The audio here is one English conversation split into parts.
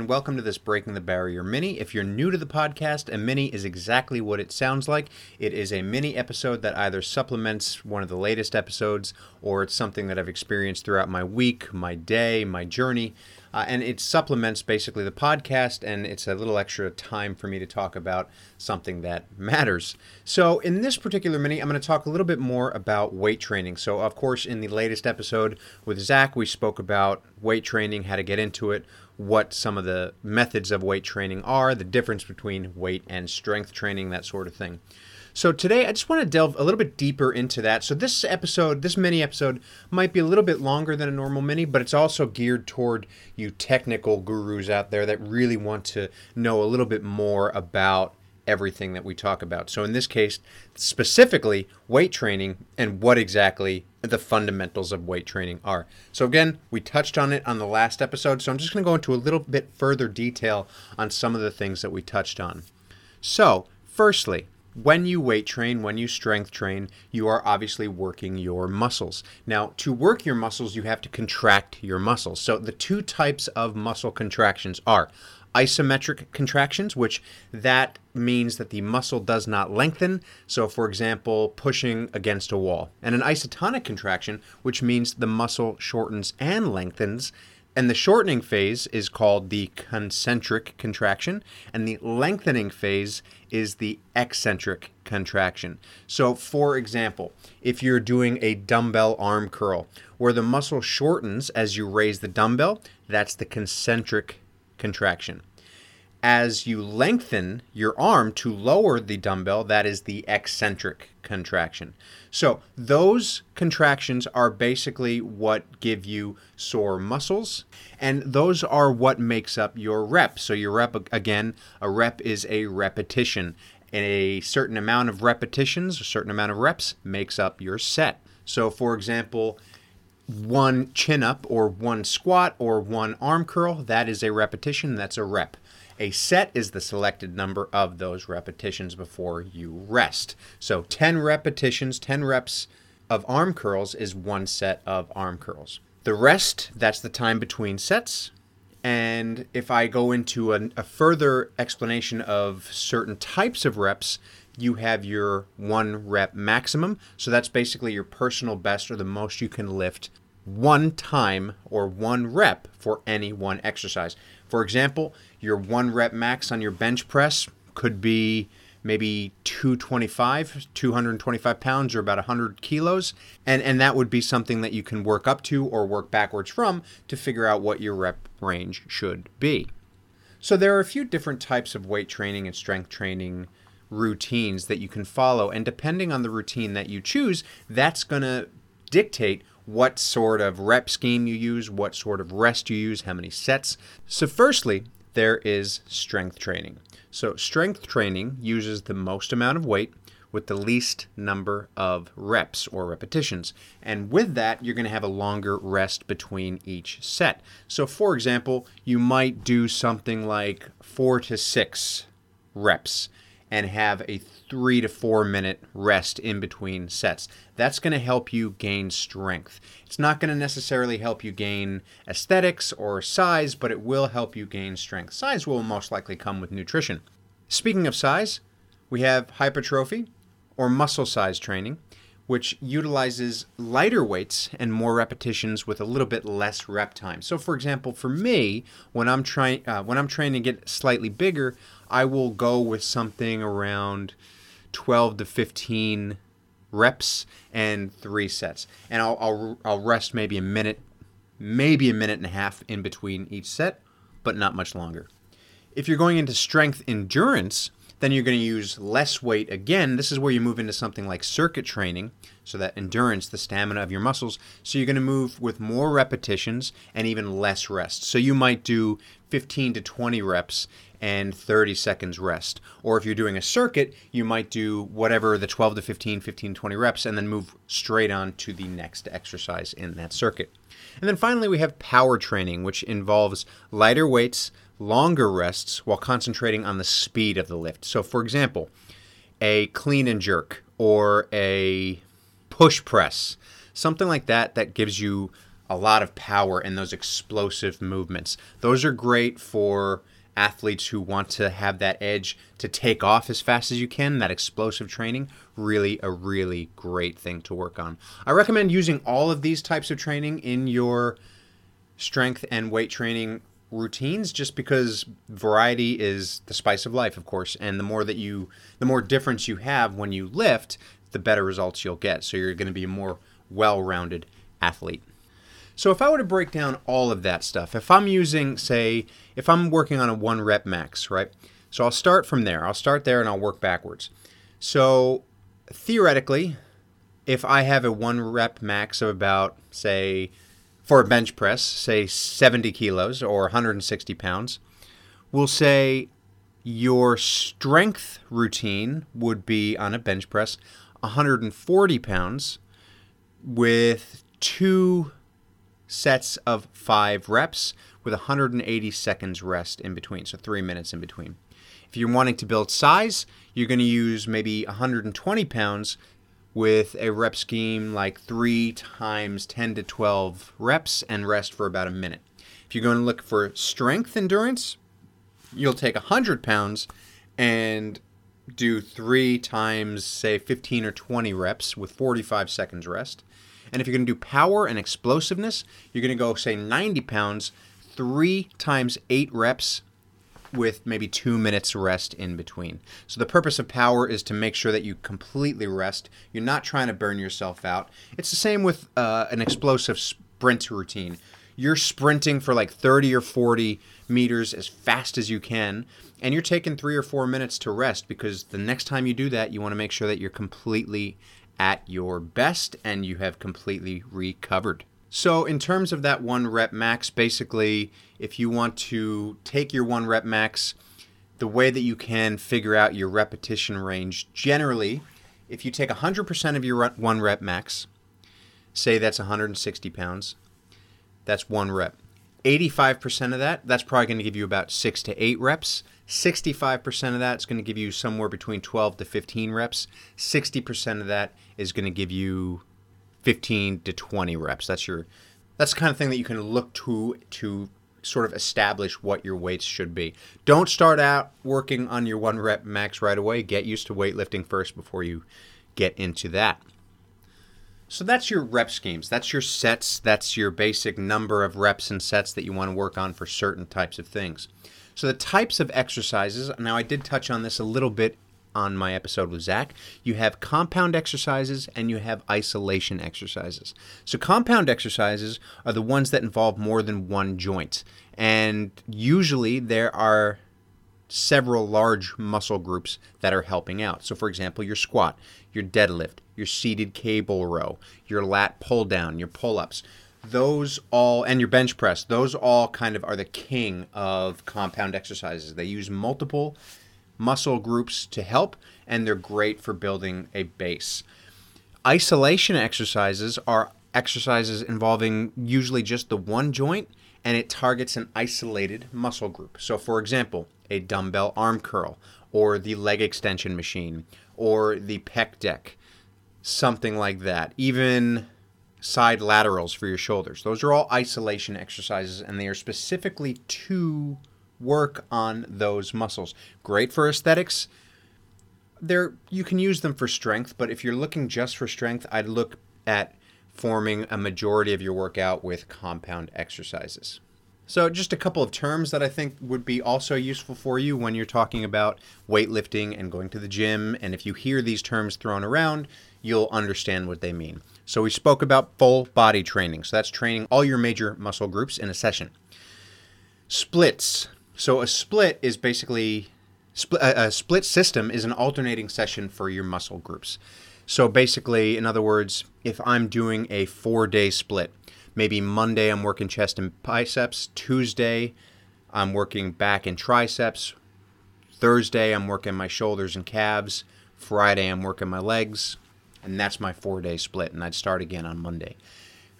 and welcome to this Breaking the Barrier mini. If you're new to the podcast, a mini is exactly what it sounds like. It is a mini episode that either supplements one of the latest episodes or it's something that I've experienced throughout my week, my day, my journey. Uh, and it supplements basically the podcast, and it's a little extra time for me to talk about something that matters. So, in this particular mini, I'm going to talk a little bit more about weight training. So, of course, in the latest episode with Zach, we spoke about weight training, how to get into it, what some of the methods of weight training are, the difference between weight and strength training, that sort of thing. So today I just want to delve a little bit deeper into that. So this episode, this mini episode, might be a little bit longer than a normal mini, but it's also geared toward you technical gurus out there that really want to know a little bit more about everything that we talk about. So in this case, specifically weight training and what exactly the fundamentals of weight training are. So again, we touched on it on the last episode, so I'm just going to go into a little bit further detail on some of the things that we touched on. So, firstly, when you weight train, when you strength train, you are obviously working your muscles. Now, to work your muscles, you have to contract your muscles. So, the two types of muscle contractions are isometric contractions, which that means that the muscle does not lengthen. So, for example, pushing against a wall. And an isotonic contraction, which means the muscle shortens and lengthens. And the shortening phase is called the concentric contraction, and the lengthening phase is the eccentric contraction. So, for example, if you're doing a dumbbell arm curl, where the muscle shortens as you raise the dumbbell, that's the concentric contraction as you lengthen your arm to lower the dumbbell, that is the eccentric contraction. So, those contractions are basically what give you sore muscles, and those are what makes up your rep. So, your rep, again, a rep is a repetition. And a certain amount of repetitions, a certain amount of reps, makes up your set. So, for example, one chin up or one squat or one arm curl, that is a repetition, that's a rep. A set is the selected number of those repetitions before you rest. So 10 repetitions, 10 reps of arm curls is one set of arm curls. The rest, that's the time between sets. And if I go into a, a further explanation of certain types of reps, you have your one rep maximum. So that's basically your personal best or the most you can lift one time or one rep for any one exercise. For example, your one rep max on your bench press could be maybe 225 225 pounds or about 100 kilos. And and that would be something that you can work up to or work backwards from to figure out what your rep range should be. So there are a few different types of weight training and strength training routines that you can follow. And depending on the routine that you choose that's going to dictate what sort of rep scheme you use, what sort of rest you use, how many sets. So, firstly, there is strength training. So, strength training uses the most amount of weight with the least number of reps or repetitions. And with that, you're going to have a longer rest between each set. So, for example, you might do something like four to six reps and have a three to four minute rest in between sets. That's going to help you gain strength. It's not going to necessarily help you gain aesthetics or size, but it will help you gain strength. Size will most likely come with nutrition. Speaking of size, we have hypertrophy or muscle size training which utilizes lighter weights and more repetitions with a little bit less rep time. So, for example, for me, when I'm trying uh, when I'm trying to get slightly bigger, I will go with something around 12 to 15 reps and three sets, and I'll I'll, I'll rest maybe a minute, maybe a minute and a half in between each set, but not much longer. If you're going into strength endurance, then you're going to use less weight again. This is where you move into something like circuit training, so that endurance, the stamina of your muscles. So you're going to move with more repetitions and even less rest. So you might do 15 to 20 reps and 30 seconds rest. Or if you're doing a circuit, you might do whatever the 12 to 15, 15, to 20 reps, and then move straight on to the next exercise in that circuit. And then finally, we have power training, which involves lighter weights, longer rests while concentrating on the speed of the lift. So, for example, a clean and jerk or a push press, something like that that gives you a lot of power and those explosive movements. Those are great for athletes who want to have that edge to take off as fast as you can, that explosive training, really a really great thing to work on. I recommend using all of these types of training in your strength and weight training routines just because variety is the spice of life of course and the more that you the more difference you have when you lift the better results you'll get so you're going to be a more well-rounded athlete so if I were to break down all of that stuff, if I'm using, say, if I'm working on a one rep max, right? So I'll start from there. I'll start there and I'll work backwards. So theoretically, if I have a one rep max of about, say, for a bench press, say 70 kilos or 160 pounds, we'll say your strength routine would be on a bench press 140 pounds with two sets of five reps with 180 seconds rest in between, so three minutes in between. If you're wanting to build size, you're going to use maybe 120 pounds with a rep scheme like three times 10 to 12 reps and rest for about a minute. If you're going to look for strength endurance, you'll take 100 pounds and do three times, say, 15 or 20 reps with 45 seconds rest. And if you're going to do power and explosiveness, you're going to go, say, 90 pounds, three times eight reps with maybe two minutes rest in between. So the purpose of power is to make sure that you completely rest. You're not trying to burn yourself out. It's the same with uh, an explosive sprint routine. You're sprinting for like 30 or 40 meters as fast as you can, and you're taking three or four minutes to rest because the next time you do that, you want to make sure that you're completely at your best and you have completely recovered. So, in terms of that one rep max, basically, if you want to take your one rep max, the way that you can figure out your repetition range generally, if you take 100% of your one rep max, say that's 160 pounds, that's one rep. 85% of that, that's probably going to give you about six to eight reps. 65% of that is going to give you somewhere between 12 to 15 reps. 60% of that is going to give you 15 to 20 reps. That's your that's the kind of thing that you can look to to sort of establish what your weights should be. Don't start out working on your one rep max right away. Get used to weightlifting first before you get into that. So that's your rep schemes. That's your sets. That's your basic number of reps and sets that you want to work on for certain types of things. So the types of exercises, now I did touch on this a little bit on my episode with Zach. You have compound exercises and you have isolation exercises. So, compound exercises are the ones that involve more than one joint. And usually there are several large muscle groups that are helping out. So, for example, your squat, your deadlift, your seated cable row, your lat pull down, your pull ups. Those all, and your bench press, those all kind of are the king of compound exercises. They use multiple muscle groups to help, and they're great for building a base. Isolation exercises are exercises involving usually just the one joint and it targets an isolated muscle group. So, for example, a dumbbell arm curl, or the leg extension machine, or the pec deck, something like that. Even side laterals for your shoulders. Those are all isolation exercises, and they are specifically to work on those muscles. Great for aesthetics. There, you can use them for strength, but if you're looking just for strength, I'd look at forming a majority of your workout with compound exercises. So, just a couple of terms that I think would be also useful for you when you're talking about weightlifting and going to the gym. And if you hear these terms thrown around, you'll understand what they mean. So, we spoke about full body training. So, that's training all your major muscle groups in a session. Splits. So, a split is basically a split system is an alternating session for your muscle groups. So, basically, in other words, if I'm doing a four day split, maybe Monday I'm working chest and biceps, Tuesday I'm working back and triceps, Thursday I'm working my shoulders and calves, Friday I'm working my legs, and that's my four day split, and I'd start again on Monday.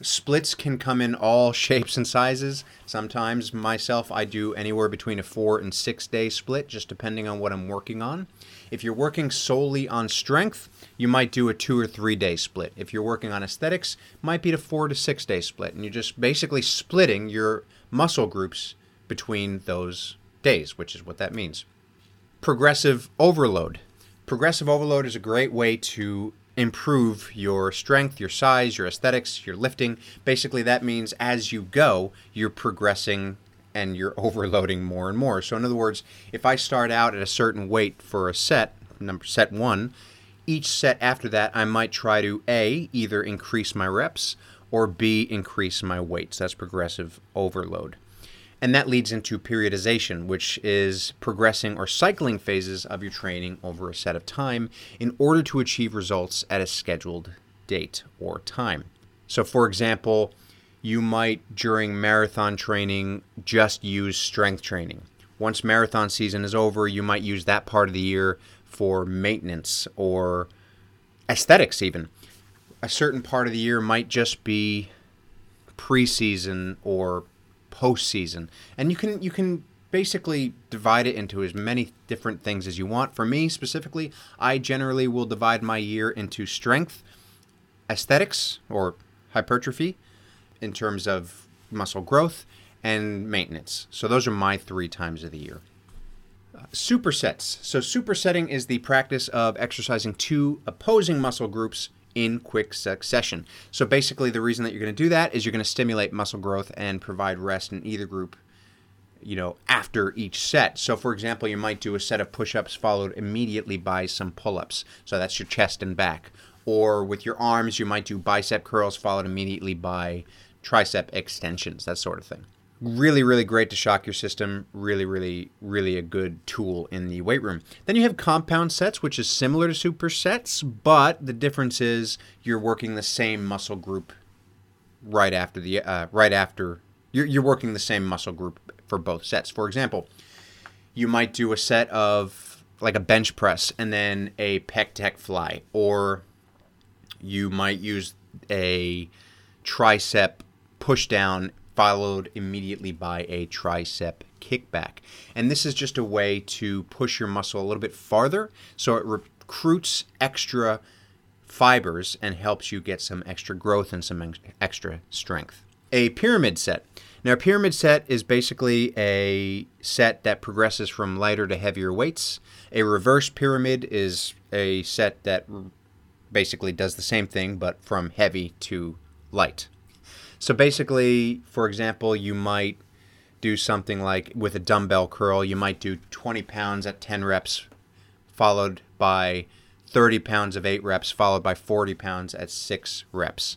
Splits can come in all shapes and sizes. Sometimes myself, I do anywhere between a four and six day split, just depending on what I'm working on. If you're working solely on strength, you might do a two or three day split. If you're working on aesthetics, might be a four to six day split. And you're just basically splitting your muscle groups between those days, which is what that means. Progressive overload. Progressive overload is a great way to improve your strength, your size, your aesthetics, your lifting. Basically, that means as you go, you're progressing and you're overloading more and more. So, in other words, if I start out at a certain weight for a set, number set one, each set after that, I might try to A, either increase my reps or B, increase my weights. That's progressive overload. And that leads into periodization, which is progressing or cycling phases of your training over a set of time in order to achieve results at a scheduled date or time. So, for example, you might during marathon training just use strength training. Once marathon season is over, you might use that part of the year for maintenance or aesthetics, even. A certain part of the year might just be preseason or postseason, and you can you can basically divide it into as many different things as you want. For me specifically, I generally will divide my year into strength, aesthetics or hypertrophy, in terms of muscle growth, and maintenance. So those are my three times of the year. Uh, supersets. So supersetting is the practice of exercising two opposing muscle groups in quick succession. So basically, the reason that you're going to do that is you're going to stimulate muscle growth and provide rest in either group. You know, after each set. So, for example, you might do a set of push ups followed immediately by some pull ups. So, that's your chest and back. Or with your arms, you might do bicep curls followed immediately by tricep extensions, that sort of thing really, really great to shock your system. Really, really, really a good tool in the weight room. Then you have compound sets, which is similar to supersets, but the difference is you're working the same muscle group right after the uh, right after you're, you're working the same muscle group for both sets. For example, you might do a set of like a bench press and then a pec deck fly, or you might use a tricep push down followed immediately by a tricep kickback. And this is just a way to push your muscle a little bit farther so it recruits extra fibers and helps you get some extra growth and some extra strength. A pyramid set. Now, a pyramid set is basically a set that progresses from lighter to heavier weights. A reverse pyramid is a set that basically does the same thing but from heavy to light. So basically, for example, you might do something like with a dumbbell curl, you might do 20 pounds at 10 reps, followed by 30 pounds of 8 reps, followed by 40 pounds at 6 reps.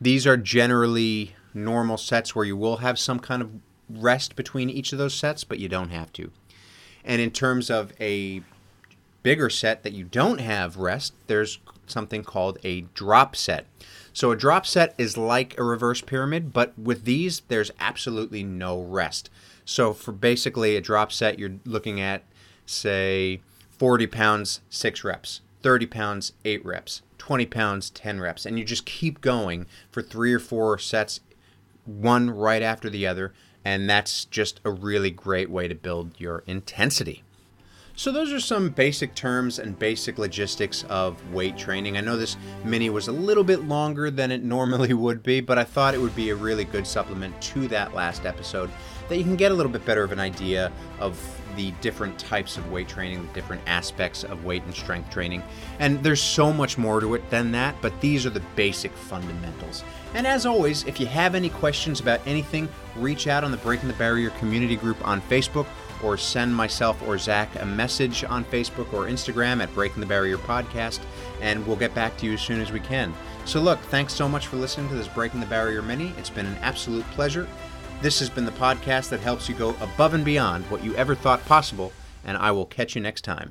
These are generally normal sets where you will have some kind of rest between each of those sets, but you don't have to. And in terms of a bigger set that you don't have rest, there's something called a drop set. So a drop set is like a reverse pyramid, but with these, there's absolutely no rest. So for basically a drop set, you're looking at, say, 40 pounds, six reps, 30 pounds, eight reps, 20 pounds, 10 reps. And you just keep going for three or four sets, one right after the other. And that's just a really great way to build your intensity. So those are some basic terms and basic logistics of weight training. I know this mini was a little bit longer than it normally would be, but I thought it would be a really good supplement to that last episode that you can get a little bit better of an idea of the different types of weight training, the different aspects of weight and strength training. And there's so much more to it than that, but these are the basic fundamentals. And as always, if you have any questions about anything, reach out on the Breaking the Barrier community group on Facebook or send myself or Zach a message on Facebook or Instagram at Breaking the Barrier Podcast, and we'll get back to you as soon as we can. So, look, thanks so much for listening to this Breaking the Barrier mini. It's been an absolute pleasure. This has been the podcast that helps you go above and beyond what you ever thought possible, and I will catch you next time.